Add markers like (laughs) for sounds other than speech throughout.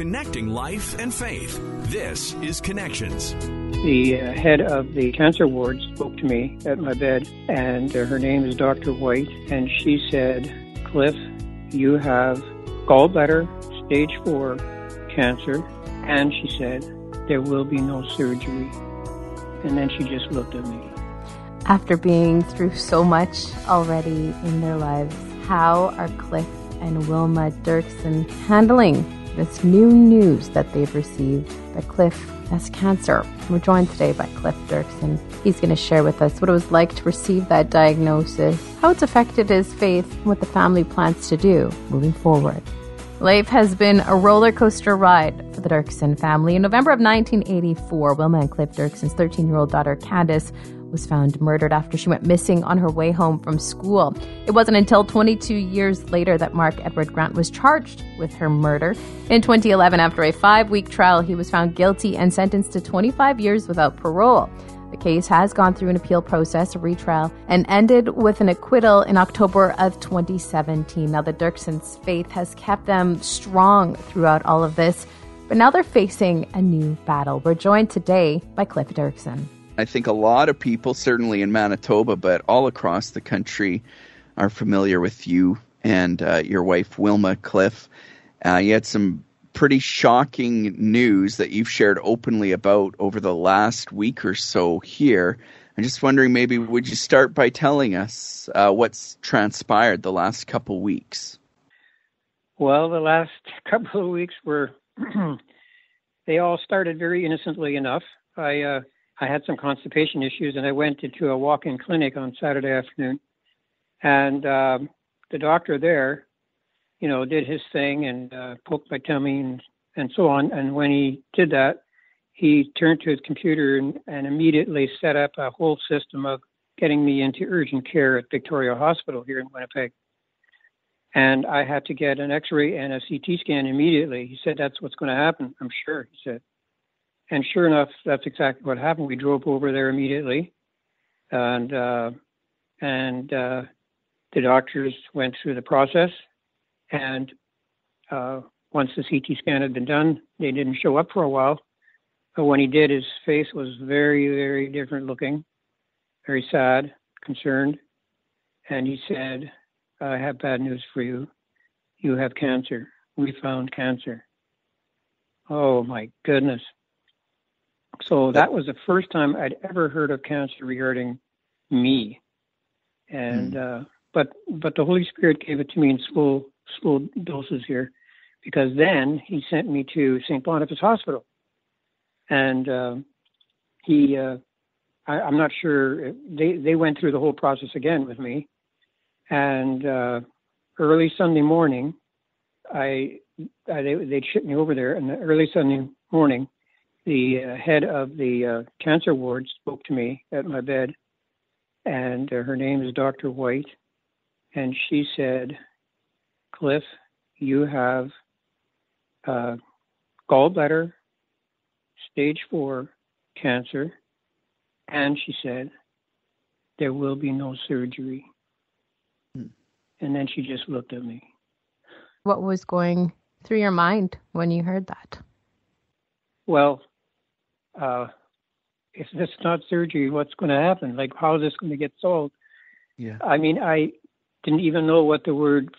Connecting life and faith. This is Connections. The uh, head of the cancer ward spoke to me at my bed, and uh, her name is Dr. White, and she said, Cliff, you have gallbladder stage four cancer, and she said, there will be no surgery. And then she just looked at me. After being through so much already in their lives, how are Cliff and Wilma Derksen handling this new news that they've received that Cliff has cancer? We're joined today by Cliff Derksen. He's going to share with us what it was like to receive that diagnosis, how it's affected his faith, and what the family plans to do moving forward. Life has been a roller coaster ride for the Derksen family. In November of 1984, Wilma and Cliff Derksen's 13 year old daughter Candace was found murdered after she went missing on her way home from school. It wasn't until 22 years later that Mark Edward Grant was charged with her murder. In 2011, after a five week trial, he was found guilty and sentenced to 25 years without parole. The case has gone through an appeal process, a retrial, and ended with an acquittal in October of 2017. Now, the Derksen's faith has kept them strong throughout all of this, but now they're facing a new battle. We're joined today by Cliff Derksen. I think a lot of people, certainly in Manitoba, but all across the country, are familiar with you and uh, your wife, Wilma Cliff. Uh, you had some pretty shocking news that you've shared openly about over the last week or so here. I'm just wondering, maybe would you start by telling us uh, what's transpired the last couple weeks? Well, the last (laughs) couple of weeks were (clears throat) they all started very innocently enough. I uh, I had some constipation issues, and I went into a walk-in clinic on Saturday afternoon, and um, the doctor there, you know, did his thing and uh, poked my tummy and and so on. And when he did that, he turned to his computer and, and immediately set up a whole system of getting me into urgent care at Victoria Hospital here in Winnipeg. And I had to get an X-ray and a CT scan immediately. He said, "That's what's going to happen." I'm sure. He said. And sure enough, that's exactly what happened. We drove over there immediately, and uh, and uh, the doctors went through the process. And uh, once the CT scan had been done, they didn't show up for a while. But when he did, his face was very, very different looking, very sad, concerned. And he said, I have bad news for you. You have cancer. We found cancer. Oh my goodness. So that was the first time I'd ever heard of cancer regarding me. And mm. uh, but but the Holy Spirit gave it to me in slow slow doses here, because then He sent me to St. Boniface Hospital, and uh, he uh, I, am not sure they they went through the whole process again with me, and uh, early Sunday morning, I, I they they'd ship me over there, and the early Sunday morning the uh, head of the uh, cancer ward spoke to me at my bed, and uh, her name is Dr. White, and she said, Cliff, you have uh, gallbladder stage four cancer, and she said, there will be no surgery. Hmm. And then she just looked at me. What was going through your mind when you heard that? Well, uh, if this is not surgery, what's going to happen? Like, how is this going to get solved? Yeah. I mean, I didn't even know what the word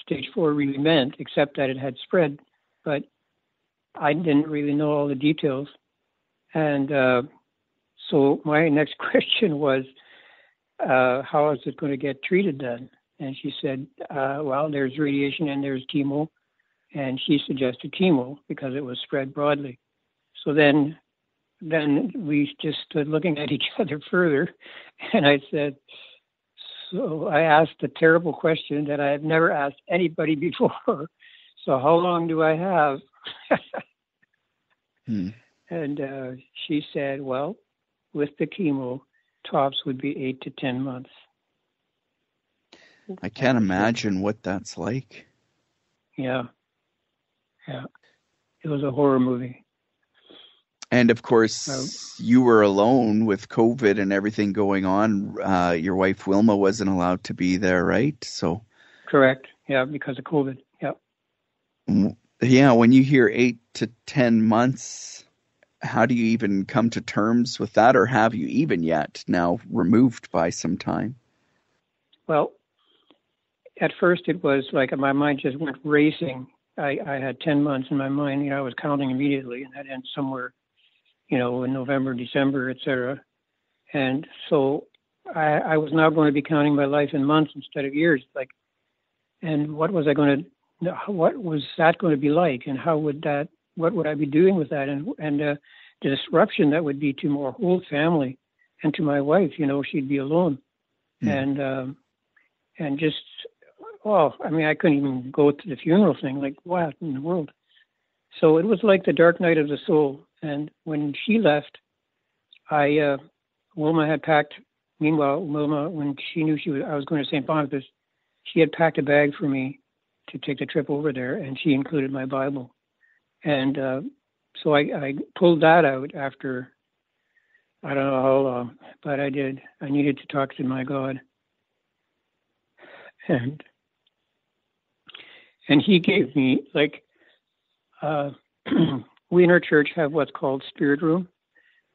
stage four really meant, except that it had spread, but I didn't really know all the details. And uh, so my (laughs) next question was, uh, how is it going to get treated then? And she said, uh, well, there's radiation and there's chemo. And she suggested chemo because it was spread broadly. So then then we just stood looking at each (laughs) other further, and I said, so I asked a terrible question that I have never asked anybody (laughs) before. So how long do I have? hmm. (laughs) And uh, she said, well, with the chemo, tops would be eight to ten months. I can't imagine what that's like. Yeah. Yeah. It was a horror movie. And of course, oh. you were alone with COVID and everything going on. Uh, your wife Wilma wasn't allowed to be there, right? So, correct. Yeah, because of COVID. Yeah. yeah, when you hear eight to ten months, how do you even come to terms with that, or have you even yet now removed by some time? Well, at first it was like my mind just went racing. I, I had 10 months in my mind, you know, I was counting immediately and that ends somewhere, you know, in November, December, etc. And so I, I was now going to be counting my life in months instead of years. Like, and what was I going to, what was that going to be like? And how would that, what would I be doing with that? And, and uh, the disruption that would be to my whole family and to my wife, you know, she'd be alone. Mm. And, um, and just oh, I mean, I couldn't even go to the funeral thing. Like, what in the world? So it was like the dark night of the soul. And when she left, I, uh, Wilma had packed. Meanwhile, Wilma, when she knew she was, I was going to St. Boniface, she had packed a bag for me to take the trip over there, and she included my Bible. And uh, so I, I pulled that out after I don't know how long, but I did. I needed to talk to my God. And and he gave me like uh, (clears throat) we in our church have what's called spirit room,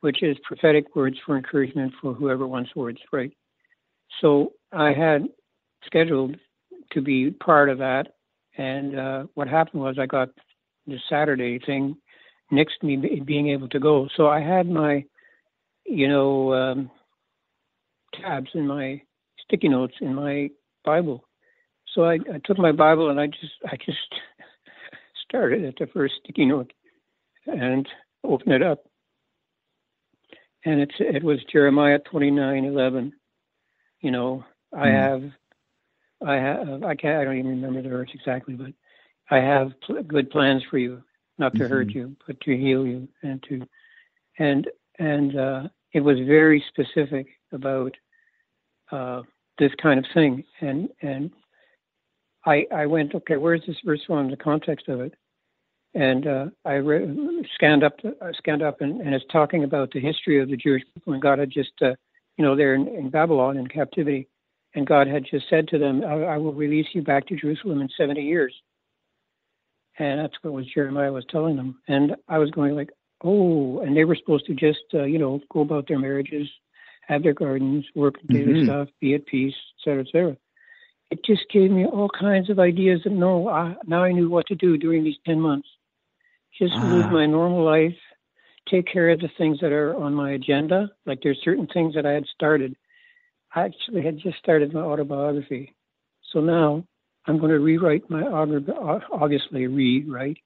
which is prophetic words for encouragement for whoever wants words, right? So I had scheduled to be part of that, and uh, what happened was I got the Saturday thing next to me being able to go. So I had my, you know, um, tabs in my sticky notes in my Bible so I, I took my Bible and I just I just (laughs) started at the first sticky note and open it up. And it's it was Jeremiah twenty nine eleven. You know, I mm. have I have I can't I don't even remember the verse exactly, but I have pl- good plans for you, not to mm-hmm. hurt you, but to heal you and to and and uh, it was very specific about uh, this kind of thing and and I, I went, okay, where's this verse from? The context of it, and uh, I re- scanned up, uh, scanned up, and, and, it's talking about the history of the Jewish people, and God had just, uh, you know, they're in, in, Babylon in captivity, and God had just said to them, I, I, will release you back to Jerusalem in 70 years, and that's what was Jeremiah was telling them, and I was going like, oh, and they were supposed to just, uh, you know, go about their marriages, have their gardens, work daily mm-hmm. stuff, be at peace, et cetera, et cetera it just gave me all kinds of ideas that no, I, now I knew what to do during these 10 months. Just ah. live my normal life, take care of the things that are on my agenda. Like there's certain things that I had started. I actually had just started my autobiography. So now I'm going to rewrite my obviously rewrite,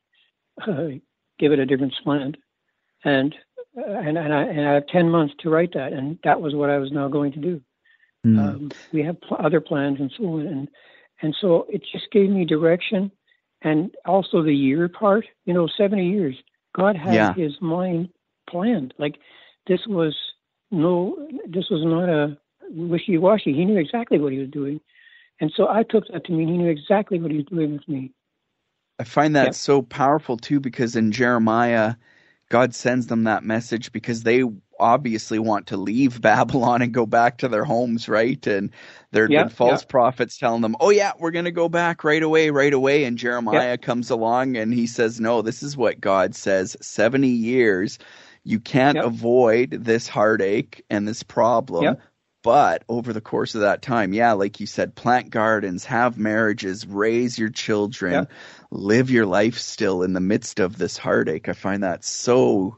uh, (laughs) give it a different slant, and uh, and and I, and I have ten months to write that, and that was what I was now going to do. Mm. Um, we have pl- other plans and so on, and and so it just gave me direction, and also the year part. You know, seventy years. God had yeah. His mind planned. Like this was no, this was not a wishy-washy. He knew exactly what He was doing, and so I took that to mean He knew exactly what He was doing with me. I find that so powerful too, because in Jeremiah, God sends them that message because they obviously want to leave (laughs) Babylon and go back to their homes, right? And there'd been false prophets telling them, "Oh yeah, we're going to go back right away, right away." And Jeremiah comes along and he says, "No, this is what God says: seventy years. You can't avoid this heartache and this problem." But over the course of that time, yeah, like you said, plant gardens, have marriages, raise your children, live your life still in the midst of this heartache. I find that so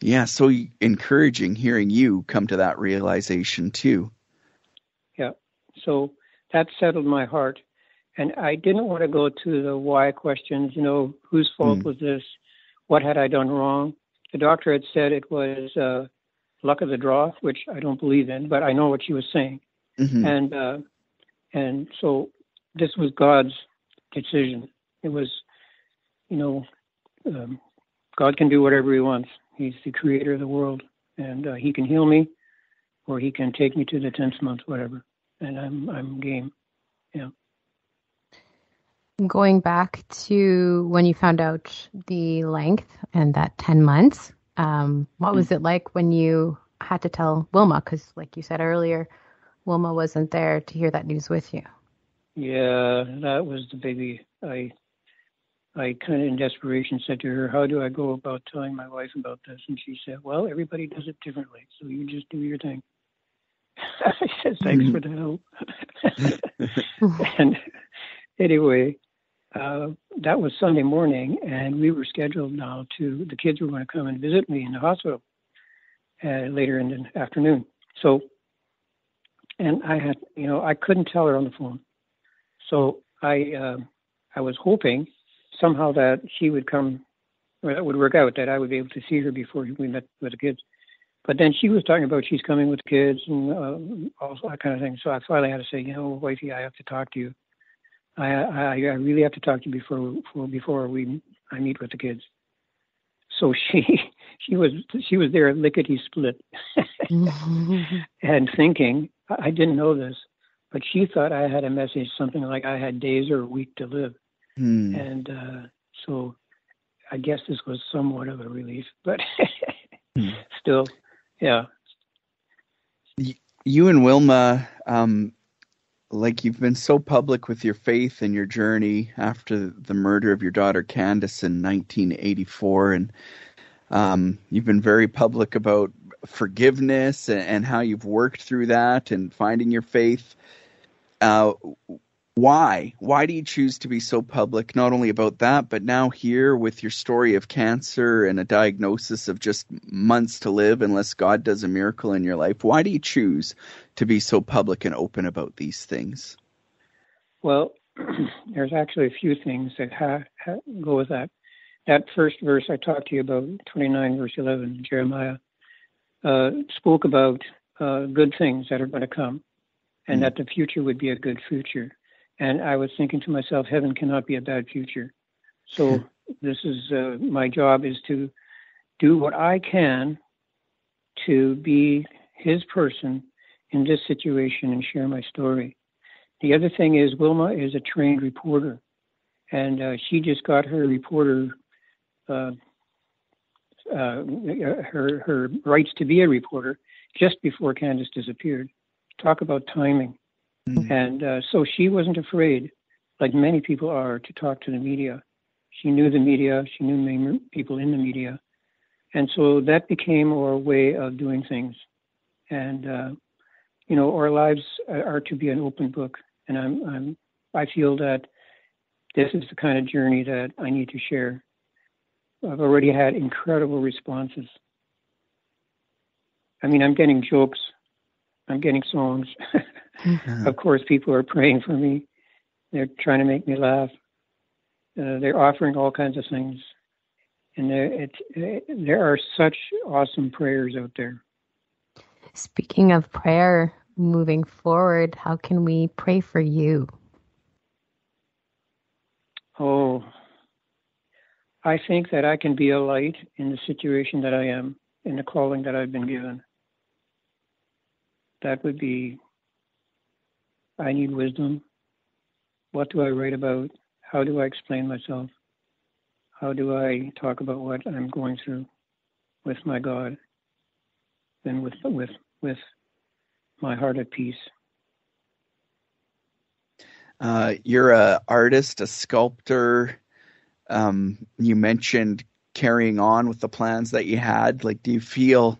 yeah, so encouraging hearing you come to that realization too. Yeah, so that settled my heart. And I didn't want to go to the why questions, you know, whose fault mm. was this? What had I done wrong? The doctor had said it was uh, luck of the draw, which I don't believe in, but I know what she was saying. Mm-hmm. And uh, and so this was God's decision. It was, you know, um, God can do whatever He wants. He's the creator of the world, and uh, he can heal me, or he can take me to the tenth month, whatever. And I'm I'm game. Yeah. Going back to when you found out the length and that ten months, um, what was it like when you had to tell Wilma? Because, like you said earlier, Wilma wasn't there to hear that news with you. Yeah, that was the baby. I I kind of in desperation said to her, How do I go about telling my wife about this? And she said, Well, everybody does it differently. So you just do your thing. (laughs) I said, Thanks for the help. (laughs) (laughs) and anyway, uh, that was Sunday morning, and we were scheduled now to, the kids were going to come and visit me in the hospital uh, later in the afternoon. So, and I had, you know, I couldn't tell her on the phone. So I, uh, I was hoping somehow that she would come, or that would work out, that I would be able to see her before we met with the kids. But then she was talking about she's coming with the kids and uh, all that kind of thing. So I finally had to say, you know, wifey, I have to talk to you. I, I, I really have to talk to you before before, before we I meet with the kids. So (laughs) she she was she was there lickety split (laughs) and thinking I didn't know this, but she thought I had a message something like I had days or a week to live. Hmm. And uh, so I guess this was somewhat of a relief, but (laughs) hmm. still, yeah. You and Wilma, um, like you've been so public with your faith and your journey after the murder of your daughter Candace in 1984, and um, you've been very public about forgiveness and, and, how you've worked through that and finding your faith. Uh, why? Why do you choose to be so public, not only about that, but now here with your story of cancer and a diagnosis of just months to live unless God does a miracle in your life? Why do you choose to be so public and open about these things? Well, (clears throat) there's actually a few things that ha- ha- go with that. That first verse I talked to you about, 29 verse 11, Jeremiah, uh, spoke about uh, good things that are going to come and mm that the future would be a good future. And I was thinking to myself, heaven cannot be a bad future. So this is uh, my job is to do what I can to be his person in this situation and share my story. The other thing is Wilma is a trained reporter, and uh, she just got her reporter uh, uh, her her rights to be a reporter just before Candace disappeared. Talk about timing. Mm-hmm. And uh, so she wasn't afraid, like many people are, to talk to the media. She knew the media, she knew many people in the media. And so that became our way of doing things. And, uh, you know, our lives are to be an open book. And I'm, I'm, I feel that this is the kind of journey that I need to share. I've already had incredible responses. I mean, I'm getting jokes, I'm getting songs. (laughs) Mm-hmm. Of course, people are praying for me. They're trying to make me laugh. Uh, they're offering all kinds of things, and there, it, it, there are such awesome prayers out there. Speaking of prayer, moving forward, how can we pray for you? Oh, I think that I can be a light in the situation that I am, in the calling that I've been given. That would be I need wisdom. What do I write about? How do I explain myself? How do I talk about what I'm going through with my God and with with with my heart at peace? Uh, you're a artist, a sculptor. Um, you mentioned carrying on with the plans that you had. Like, do you feel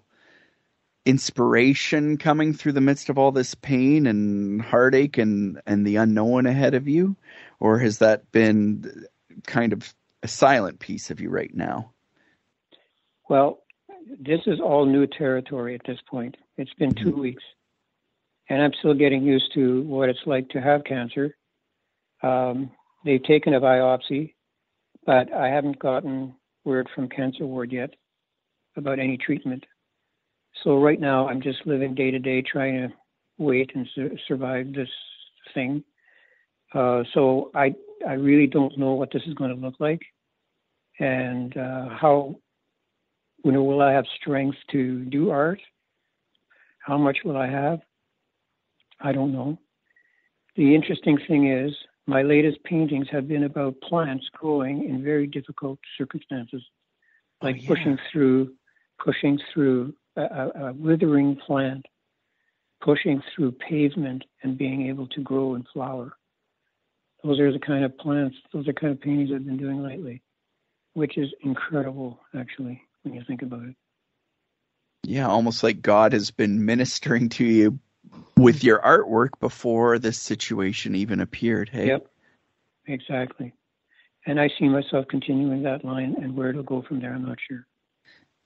inspiration coming through the midst of all this pain and heartache and and the unknown ahead of you? Or has that been kind of a silent piece of you right now? Well this is all new territory at this point. It's been 2 mm-hmm. weeks. And i'm still getting used to what it's like to have cancer. Um, they've taken a biopsy but i haven't gotten word from cancer ward yet about any treatment so right now, I'm just living day to day, trying to wait and su- survive this thing. Uh, so I I really don't know what this is going to look like, and uh, how you know will I have strength to do art? How much will I have? I don't know. The interesting thing is, my latest paintings have been about plants growing in very difficult circumstances, like oh, yeah. pushing through, pushing through a, a withering plant pushing through pavement and being able to grow and flower. those are the kind of plants, those are the kind of paintings I've been doing lately, which is incredible, actually, when you think about it. Yeah, almost like God has been ministering to you with your artwork before this situation even appeared. Hey. Yep, exactly. And I see myself continuing that line, and where it'll go from there, I'm not sure.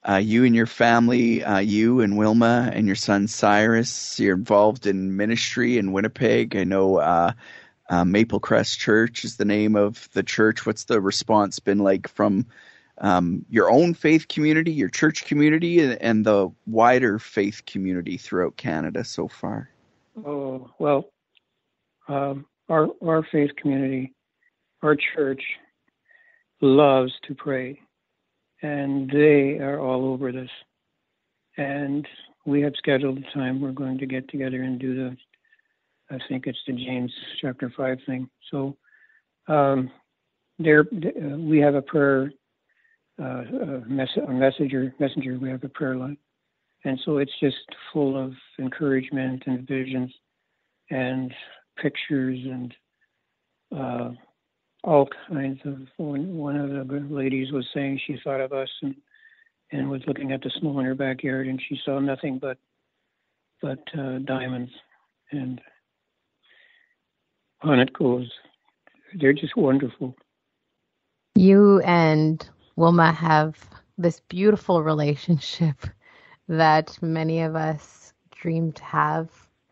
Uh, you and your family, uh, you and Wilma and your son Syras, you're involved in ministry in Winnipeg. I know uh, uh, Maple Crest Church is the name of the church. What's the response been like from um, your own faith community, your church community, and, and, the wider faith community throughout Canada so far? Oh well, um, our our faith community, our church, loves to pray, and they are all over this. And we have scheduled a time we're going to get together and do the I think it's the James chapter five thing. So um, there, uh, we have a prayer uh, a mess- a messenger messenger. We have a prayer line, and so it's just full of encouragement and visions and pictures and uh, all kinds of. One, one of the ladies was saying she thought of us and and was looking at the snow in her backyard, and she saw nothing but but uh, diamonds and on it goes. They're just wonderful. You and Wilma have this beautiful relationship (laughs) that many of us dream to have.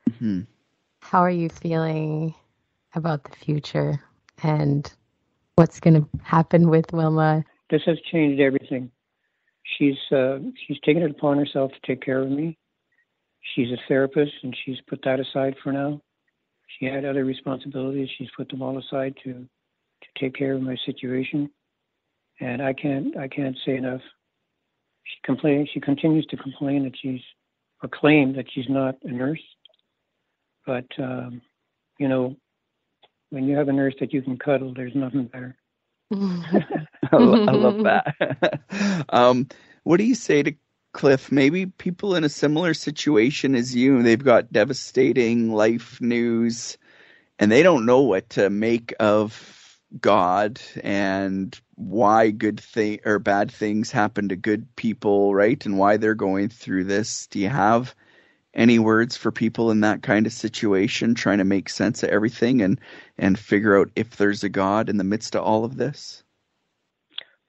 Mm-hmm. How are you feeling about the future and what's going to happen with Wilma? This has changed everything. She's uh, she's taken it upon herself to take care of me. She's a therapist, and she's put that aside for now. She had other responsibilities. She's put them all aside to to take care of my situation, and I can't I can't say enough. She complains. She continues to complain that she's or claim that she's not a nurse, but um, you know, when you have a nurse that you can cuddle, there's nothing better. (laughs) I, love that. (laughs) um, what do you say to Cliff, maybe people in a similar situation as you, they've got devastating life news and they don't know what to make of God and why good thing or bad things happen to good people, right? And why they're going through this. Do you have any words for people in that kind of situation trying to make sense of everything and and figure out if there's a God in the midst of all of this?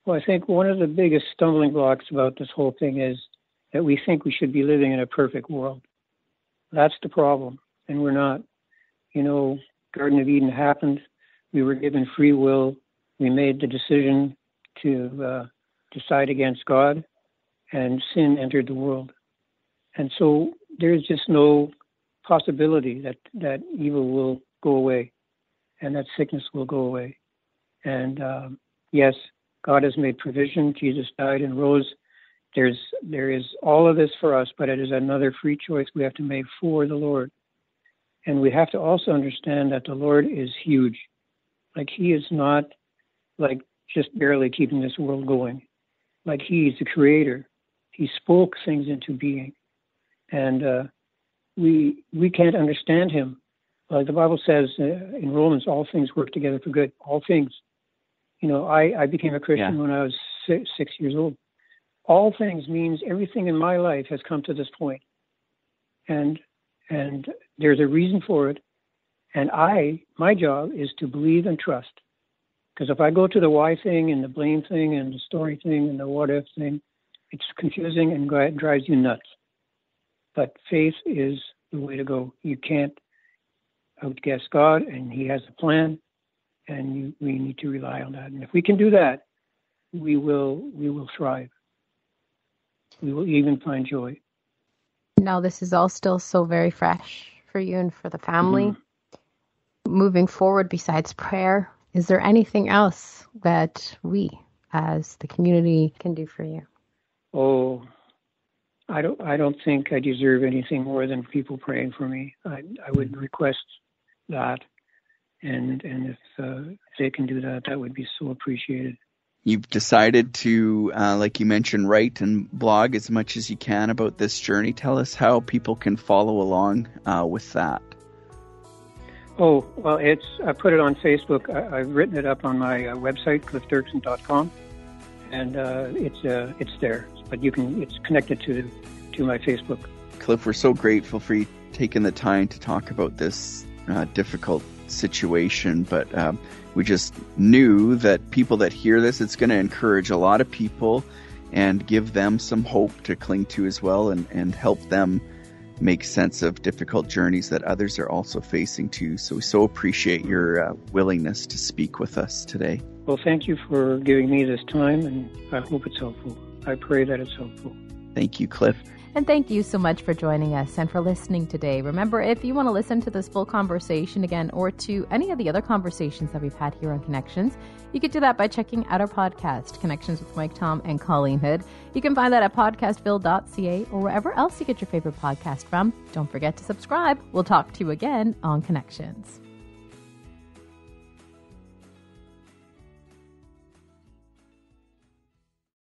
Well, I think one of the biggest stumbling blocks about this whole thing is that we think we should be living in a perfect world. That's the problem, and we're not. You know, Garden of Eden happened. We were given free will. We made the decision to uh, decide against God, and sin entered the world. And so there's just no possibility that that evil will go away, and that sickness will go away. And um, yes, God has made provision. Jesus died and rose there's there is all of this for us, but it is another free choice we have to make for the Lord. And we have to also understand that the Lord is huge. Like he is not like just barely keeping this world going. Like he's the creator. He spoke things into being. And uh, we we can't understand him. Like the Bible says uh, in Romans, all things work together for good. All things. You know, I, I became a Christian yeah. when I was six, six years old all things means everything in my life has come to this. And and there's a reason for it. And I my job is to believe and trust. Because if I go to the why thing and the blame thing and the story thing and the what if thing, it's confusing and drives you nuts. But faith is the way to go. You can't outguess God, and He has a plan, and you, we need to rely on that. And if we can do that, we will we will thrive we will even find joy. Now, this is all still so very fresh for you and for the family. Mm-hmm. Moving forward, besides prayer, is there anything else that we as the community can do for you? Oh, I don't. I don't think I deserve anything more than people praying for me. I, I would request that, and and if, uh, if they can do that, that would be so appreciated you've decided to, uh, like you mentioned, write and blog as much as you can about this journey. Tell us how people can follow along uh, with that. Oh, well, it's I put it on Facebook. I, have written it up on my uh, website, cliffdirksen.com, and uh, it's uh, it's there. But you can it's connected to to my Facebook. Cliff, we're so grateful for you taking the time to talk about this uh, difficult situation. But um, we just knew that people that hear this, it's going to encourage a lot of people and give them some hope to cling to as well, and and help them make sense of difficult journeys that others are also facing too. So we so appreciate your uh, willingness to speak with us today. Well, thank you for giving me this time, and I hope it's helpful. I pray that it's helpful. Thank you, Cliff. And thank you so much for joining us and for listening today. Remember, if you want to listen to this full conversation again or to any of the other conversations that we've had here on Connections, you can do that by checking out our podcast, Connections with Mike Tom and Colleen Hood. You can find that at podcastville.ca or wherever else you get your favorite podcast from. Don't forget to subscribe. We'll talk to you again on Connections.